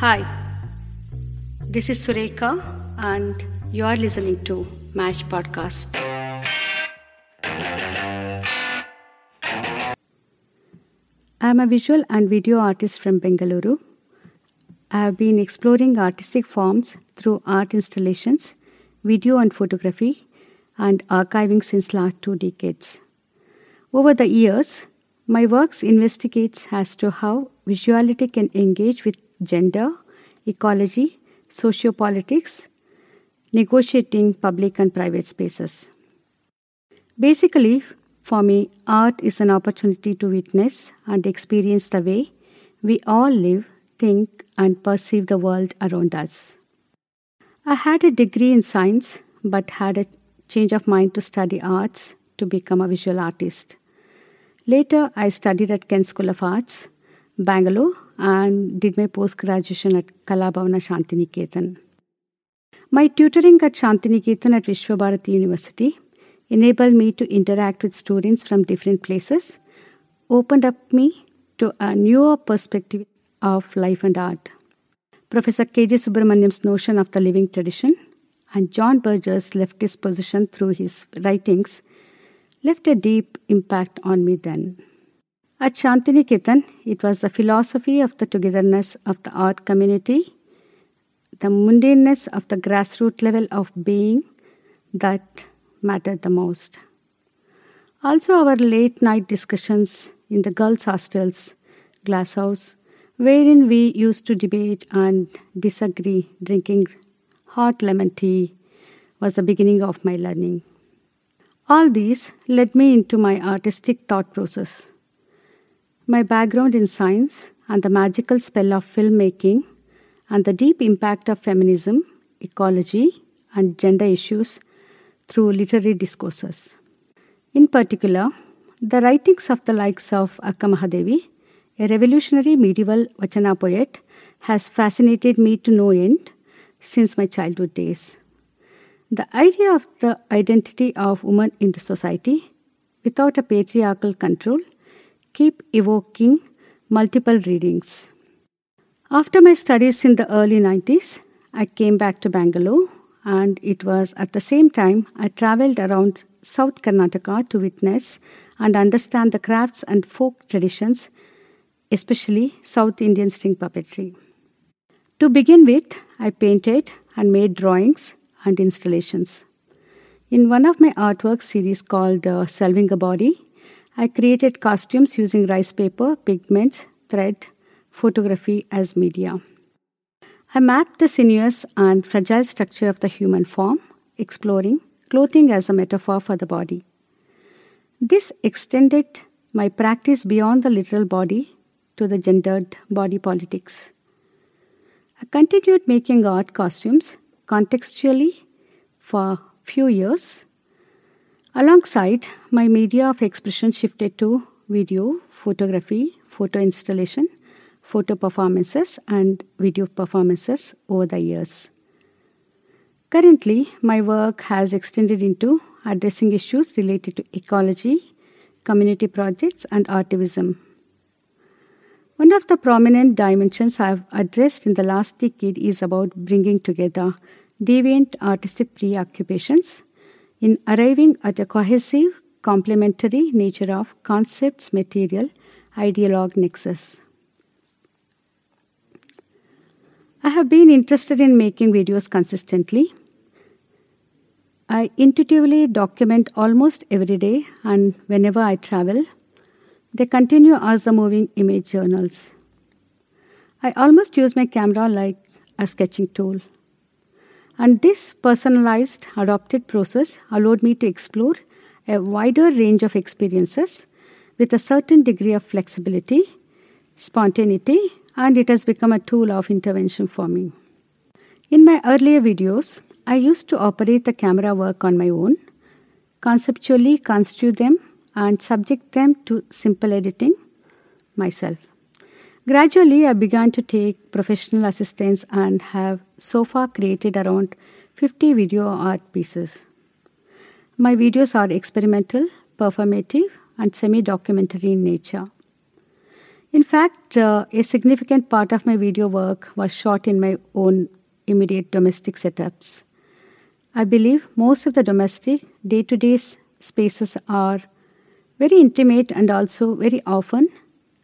Hi, this is Sureka, and you are listening to MASH Podcast. I am a visual and video artist from Bengaluru. I have been exploring artistic forms through art installations, video and photography, and archiving since last two decades. Over the years, my works investigates as to how visuality can engage with gender, ecology, sociopolitics, negotiating public and private spaces. Basically, for me, art is an opportunity to witness and experience the way we all live, think, and perceive the world around us. I had a degree in science but had a change of mind to study arts to become a visual artist. Later, I studied at Ken School of Arts, Bangalore, and did my post graduation at Kalabhavana Shantiniketan. My tutoring at Shantiniketan at Vishwabharati University enabled me to interact with students from different places, opened up me to a newer perspective of life and art. Professor K.G. Subramanyan's notion of the living tradition and John Berger's leftist position through his writings left a deep impact on me then. At Shantiniketan, it was the philosophy of the togetherness of the art community, the mundaneness of the grassroots level of being that mattered the most. Also, our late night discussions in the girls' hostels, glass house, wherein we used to debate and disagree, drinking hot lemon tea, was the beginning of my learning. All these led me into my artistic thought process. My background in science and the magical spell of filmmaking and the deep impact of feminism, ecology, and gender issues through literary discourses. In particular, the writings of the likes of Akka Mahadevi, a revolutionary medieval Vachana poet, has fascinated me to no end since my childhood days. The idea of the identity of woman in the society without a patriarchal control keep evoking multiple readings. After my studies in the early 90s, I came back to Bangalore and it was at the same time I traveled around South Karnataka to witness and understand the crafts and folk traditions, especially South Indian string puppetry. To begin with, I painted and made drawings and installations. In one of my artwork series called uh, Selving a Body, I created costumes using rice paper, pigments, thread, photography as media. I mapped the sinuous and fragile structure of the human form, exploring clothing as a metaphor for the body. This extended my practice beyond the literal body to the gendered body politics. I continued making art costumes contextually for a few years. Alongside, my media of expression shifted to video, photography, photo installation, photo performances, and video performances over the years. Currently, my work has extended into addressing issues related to ecology, community projects, and artivism. One of the prominent dimensions I've addressed in the last decade is about bringing together deviant artistic preoccupations in arriving at a cohesive, complementary nature of concepts, material, ideologue nexus. I have been interested in making videos consistently. I intuitively document almost every day and whenever I travel. They continue as the moving image journals. I almost use my camera like a sketching tool. And this personalized, adopted process allowed me to explore a wider range of experiences with a certain degree of flexibility, spontaneity, and it has become a tool of intervention for me. In my earlier videos, I used to operate the camera work on my own, conceptually construe them, and subject them to simple editing myself. Gradually, I began to take professional assistance and have so far created around 50 video art pieces. My videos are experimental, performative, and semi documentary in nature. In fact, uh, a significant part of my video work was shot in my own immediate domestic setups. I believe most of the domestic day to day spaces are very intimate and also very often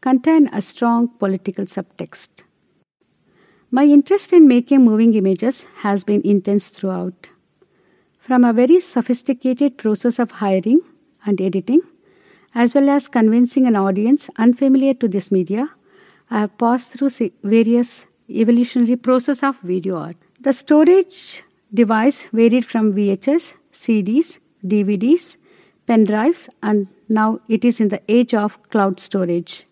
contain a strong political subtext. My interest in making moving images has been intense throughout. From a very sophisticated process of hiring and editing, as well as convincing an audience unfamiliar to this media, I have passed through various evolutionary process of video art. The storage device varied from VHS, CDs, DVDs, pen drives, and now it is in the age of cloud storage.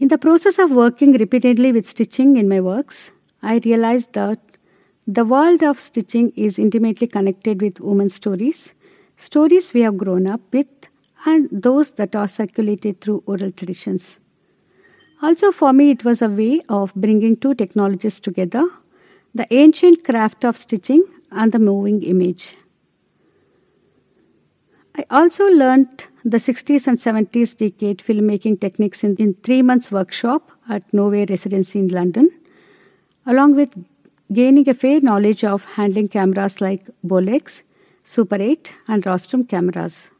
In the process of working repeatedly with stitching in my works, I realized that the world of stitching is intimately connected with women's stories, stories we have grown up with, and those that are circulated through oral traditions. Also, for me, it was a way of bringing two technologies together the ancient craft of stitching and the moving image. I also learned the 60s and 70s decade filmmaking techniques in, in three months workshop at Nowhere Residency in London, along with gaining a fair knowledge of handling cameras like Bolex, Super 8, and Rostrum cameras.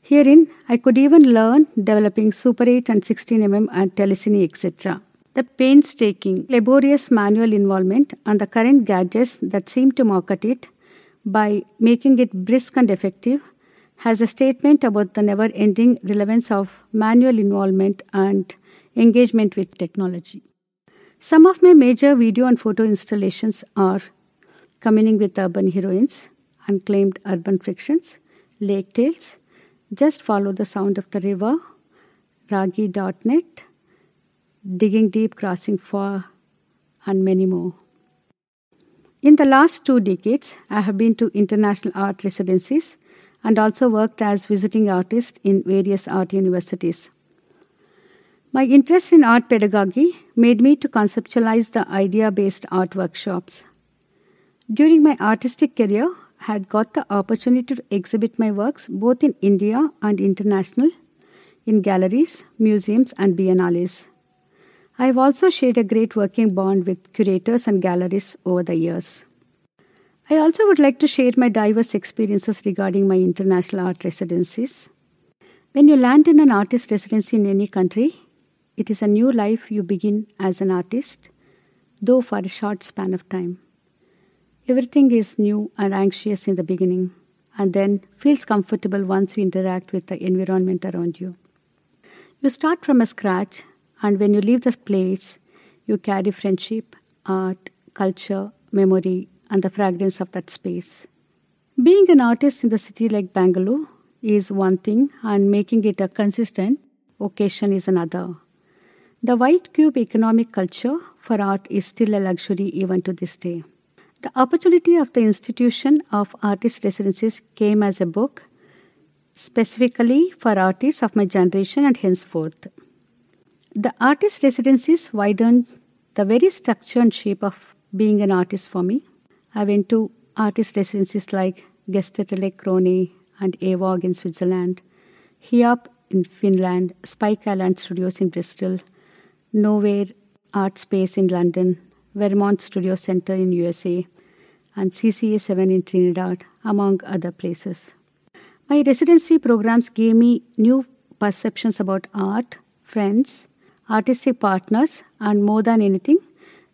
Herein, I could even learn developing Super 8 and 16mm and telecine, etc. The painstaking, laborious manual involvement and the current gadgets that seem to market it by making it brisk and effective has a statement about the never ending relevance of manual involvement and engagement with technology. Some of my major video and photo installations are Communing with Urban Heroines, Unclaimed Urban Frictions, Lake Tales, Just Follow the Sound of the River, Ragi.net, Digging Deep Crossing Far, and many more. In the last two decades, I have been to international art residencies and also worked as visiting artist in various art universities. My interest in art pedagogy made me to conceptualize the idea-based art workshops. During my artistic career, I had got the opportunity to exhibit my works both in India and international in galleries, museums and biennales. I have also shared a great working bond with curators and galleries over the years. I also would like to share my diverse experiences regarding my international art residencies. When you land in an artist residency in any country, it is a new life you begin as an artist, though for a short span of time. Everything is new and anxious in the beginning, and then feels comfortable once you interact with the environment around you. You start from a scratch, and when you leave the place, you carry friendship, art, culture, memory, and the fragrance of that space. Being an artist in the city like Bangalore is one thing, and making it a consistent occasion is another. The white cube economic culture for art is still a luxury even to this day. The opportunity of the institution of artist residencies came as a book specifically for artists of my generation and henceforth. The artist residencies widened the very structure and shape of being an artist for me. I went to artist residencies like Gästeatelier Krone and Eawag in Switzerland, HIAP in Finland, Spike Island Studios in Bristol, Nowhere Art Space in London, Vermont Studio Center in USA, and CCA 7 in Trinidad, among other places. My residency programs gave me new perceptions about art, friends, artistic partners, and more than anything,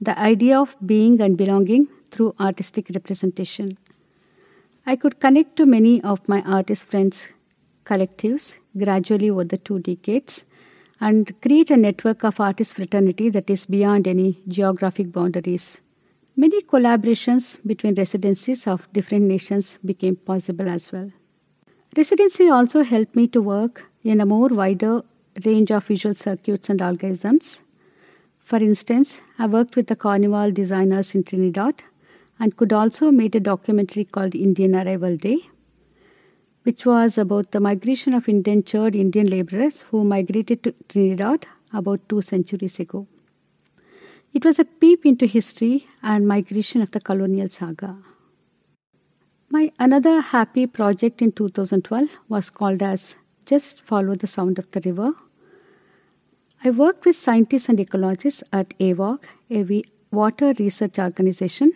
the idea of being and belonging through artistic representation. I could connect to many of my artist friends' collectives gradually over the two decades and create a network of artist fraternity that is beyond any geographic boundaries. Many collaborations between residencies of different nations became possible as well. Residency also helped me to work in a more wider range of visual circuits and algorithms. For instance, I worked with the carnival designers in Trinidad and could also made a documentary called Indian Arrival Day, which was about the migration of indentured Indian laborers who migrated to Trinidad about two centuries ago. It was a peep into history and migration of the colonial saga. My another happy project in 2012 was called as Just Follow the Sound of the River. I worked with scientists and ecologists at Eawag, a water research organization,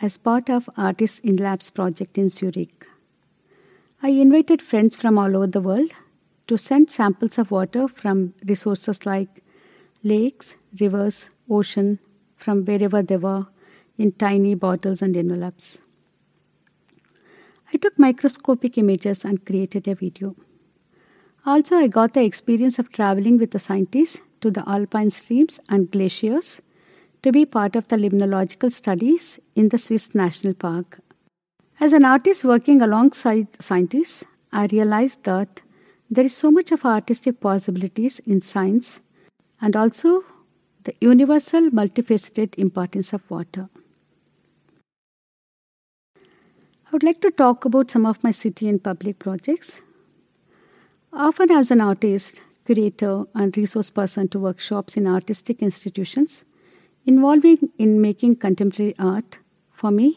as part of Artists in Labs project in Zurich. I invited friends from all over the world to send samples of water from resources like lakes, rivers, ocean, from wherever they were, in tiny bottles and envelopes. I took microscopic images and created a video. Also, I got the experience of traveling with the scientists to the alpine streams and glaciers to be part of the limnological studies in the Swiss National Park. As an artist working alongside scientists, I realized that there is so much of artistic possibilities in science and also the universal multifaceted importance of water. I would like to talk about some of my city and public projects. Often, as an artist, curator, and resource person to workshops in artistic institutions involving in making contemporary art, for me,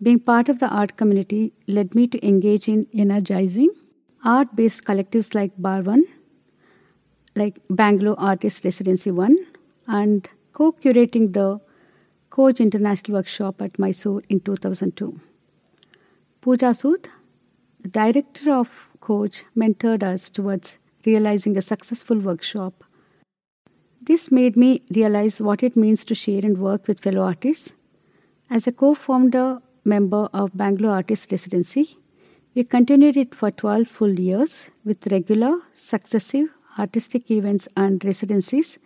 being part of the art community led me to engage in energizing art based collectives like Bar One, like Bangalore Artist Residency One, and co curating the Khoj International Workshop at Mysore in 2002. Pooja Sood, the director of Khoj, mentored us towards realizing a successful workshop. This made me realize what it means to share and work with fellow artists. As a co founder member of Bangalore Artist Residency, we continued it for 12 full years with regular, successive artistic events and residencies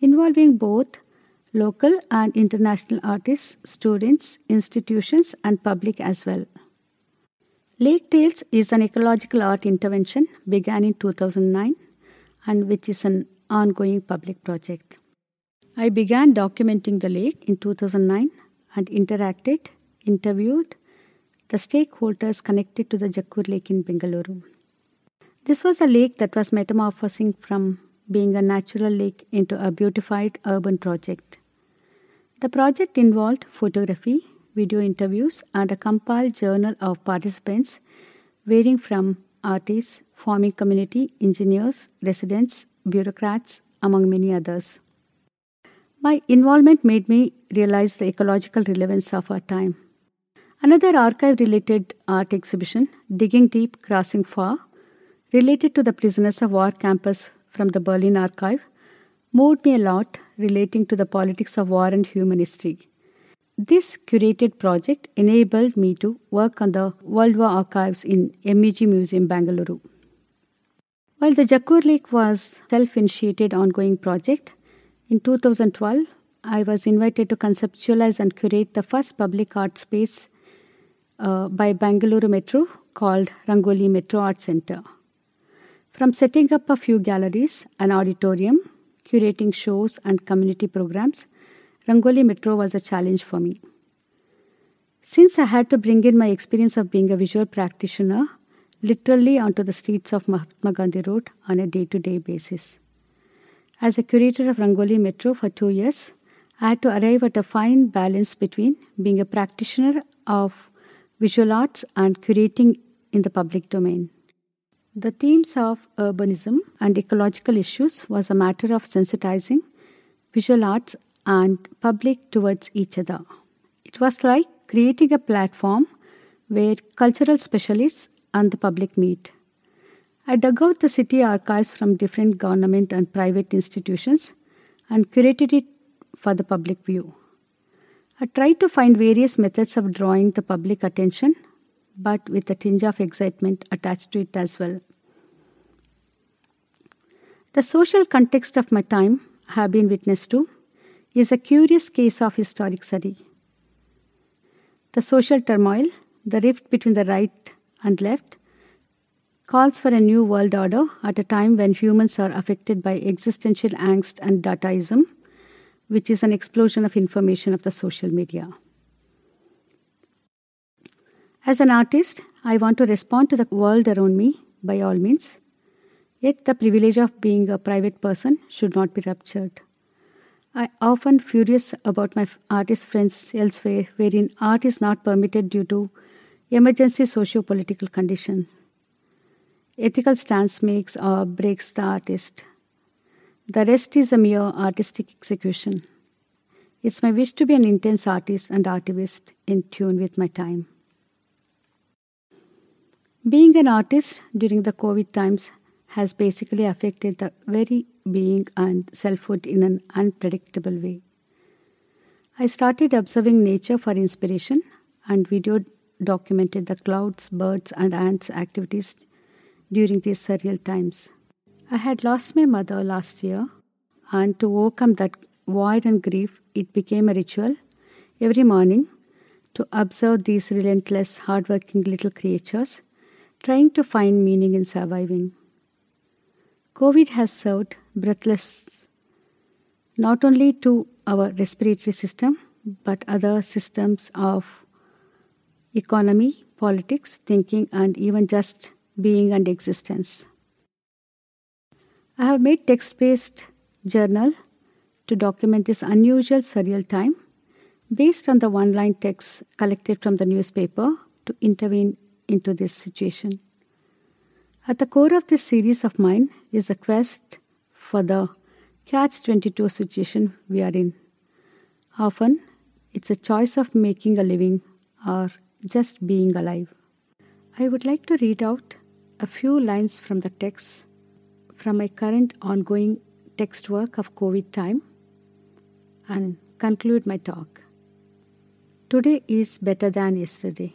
involving both local and international artists, students, institutions, and public as well. Lake Tales is an ecological art intervention began in 2009 and which is an ongoing public project. I began documenting the lake in 2009 and interacted, interviewed the stakeholders connected to the Jakkur Lake in Bengaluru. This was a lake that was metamorphosing from being a natural lake into a beautified urban project. The project involved photography, video interviews, and a compiled journal of participants varying from artists, farming community, engineers, residents, bureaucrats, among many others. My involvement made me realize the ecological relevance of our time. Another archive related art exhibition, Digging Deep, Crossing Far, related to the prisoners of war campus from the Berlin archive, moved me a lot relating to the politics of war and human history. This curated project enabled me to work on the World War archives in MEG Museum, Bangalore. While the Jakkur Lake was self-initiated ongoing project, in 2012 I was invited to conceptualize and curate the first public art space uh, by Bangalore Metro called Rangoli Metro Art Center. From setting up a few galleries, an auditorium, curating shows, and community programs, Rangoli Metro was a challenge for me. Since I had to bring in my experience of being a visual practitioner literally onto the streets of Mahatma Gandhi Road on a day to day basis. As a curator of Rangoli Metro for two years, I had to arrive at a fine balance between being a practitioner of visual arts and curating in the public domain. The themes of urbanism and ecological issues was a matter of sensitizing visual arts and public towards each other. It was like creating a platform where cultural specialists and the public meet. I dug out the city archives from different government and private institutions and curated it for the public view. I tried to find various methods of drawing the public attention but with a tinge of excitement attached to it as well. The social context of my time I have been witness to is a curious case of historic study. The social turmoil, the rift between the right and left, calls for a new world order at a time when humans are affected by existential angst and dataism, which is an explosion of information of the social media. As an artist, I want to respond to the world around me by all means. Yet the privilege of being a private person should not be ruptured. I often furious about my artist friends elsewhere, wherein art is not permitted due to emergency socio-political conditions. Ethical stance makes or breaks the artist. The rest is a mere artistic execution. It's my wish to be an intense artist and artivist in tune with my time. Being an artist during the COVID times has basically affected the very being and selfhood in an unpredictable way. I started observing nature for inspiration and video documented the clouds, birds, and ants' activities during these surreal times. I had lost my mother last year, and to overcome that void and grief, it became a ritual every morning to observe these relentless, hardworking little creatures trying to find meaning in surviving. COVID has served breathless not only to our respiratory system but other systems of economy, politics, thinking, and even just being and existence. I have made text-based journal to document this unusual surreal time based on the one-line text collected from the newspaper to intervene into this situation. At the core of this series of mine is the quest for the catch 22 situation we are in. Often, it's a choice of making a living or just being alive. I would like to read out a few lines from the text from my current ongoing text work of COVID time and conclude my talk. Today is better than yesterday.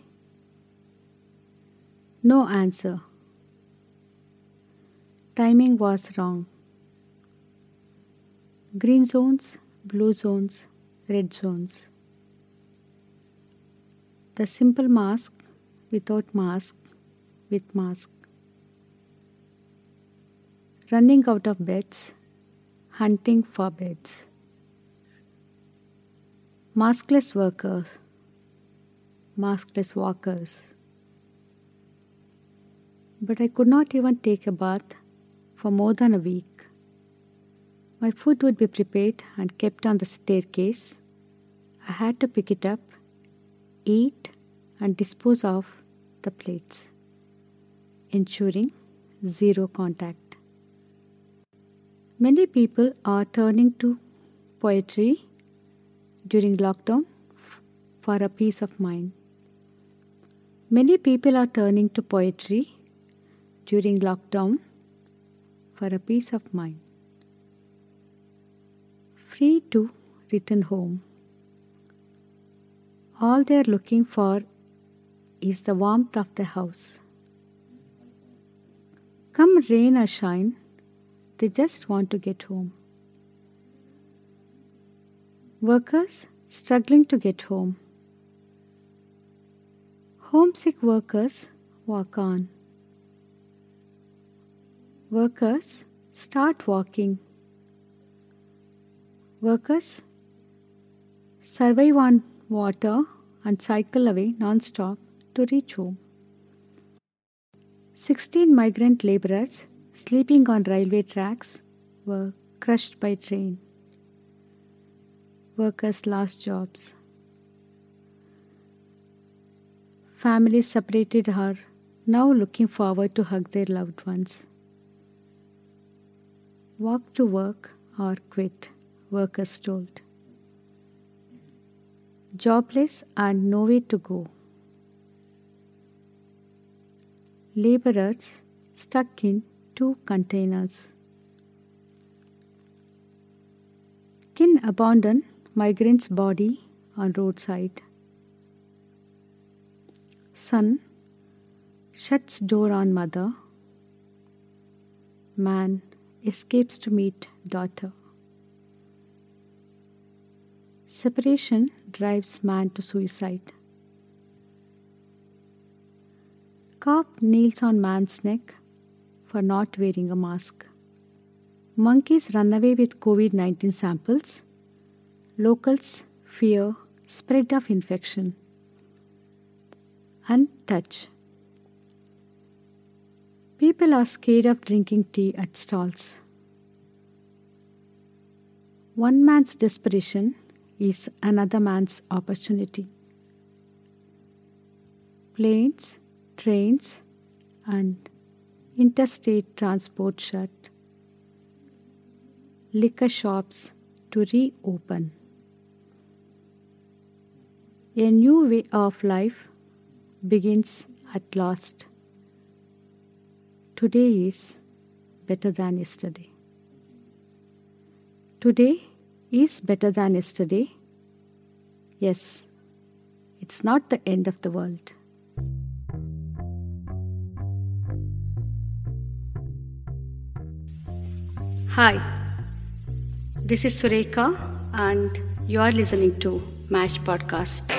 No answer. Timing was wrong. Green zones, blue zones, red zones. The simple mask without mask with mask. Running out of beds, hunting for beds. Maskless workers, maskless walkers but I could not even take a bath for more than a week. My food would be prepared and kept on the staircase. I had to pick it up, eat, and dispose of the plates, ensuring zero contact. Many people are turning to poetry during lockdown for a peace of mind. Many people are turning to poetry during lockdown for a peace of mind. Free to return home. All they are looking for is the warmth of the house. Come rain or shine, they just want to get home. Workers struggling to get home. Homesick workers walk on. Workers, start walking. Workers, survive on water and cycle away non-stop to reach home. 16 migrant laborers sleeping on railway tracks were crushed by train. Workers lost jobs. Families separated are now looking forward to hug their loved ones. Walk to work or quit, workers told. Jobless and nowhere to go. Laborers stuck in two containers. Kin abandon migrant's body on roadside. Son shuts door on mother. Man escapes to meet daughter. Separation drives man to suicide. Cop kneels on man's neck for not wearing a mask. Monkeys run away with COVID 19 samples. Locals fear spread of infection. And touch. People are scared of drinking tea at stalls. One man's desperation is another man's opportunity. Planes, trains, and interstate transport shut. liquor shops to reopen. A new way of life begins at last. Today is better than yesterday. Today is better than yesterday. Yes, it's not the end of the world. Hi, this is Sureka, and you are listening to MASH Podcast.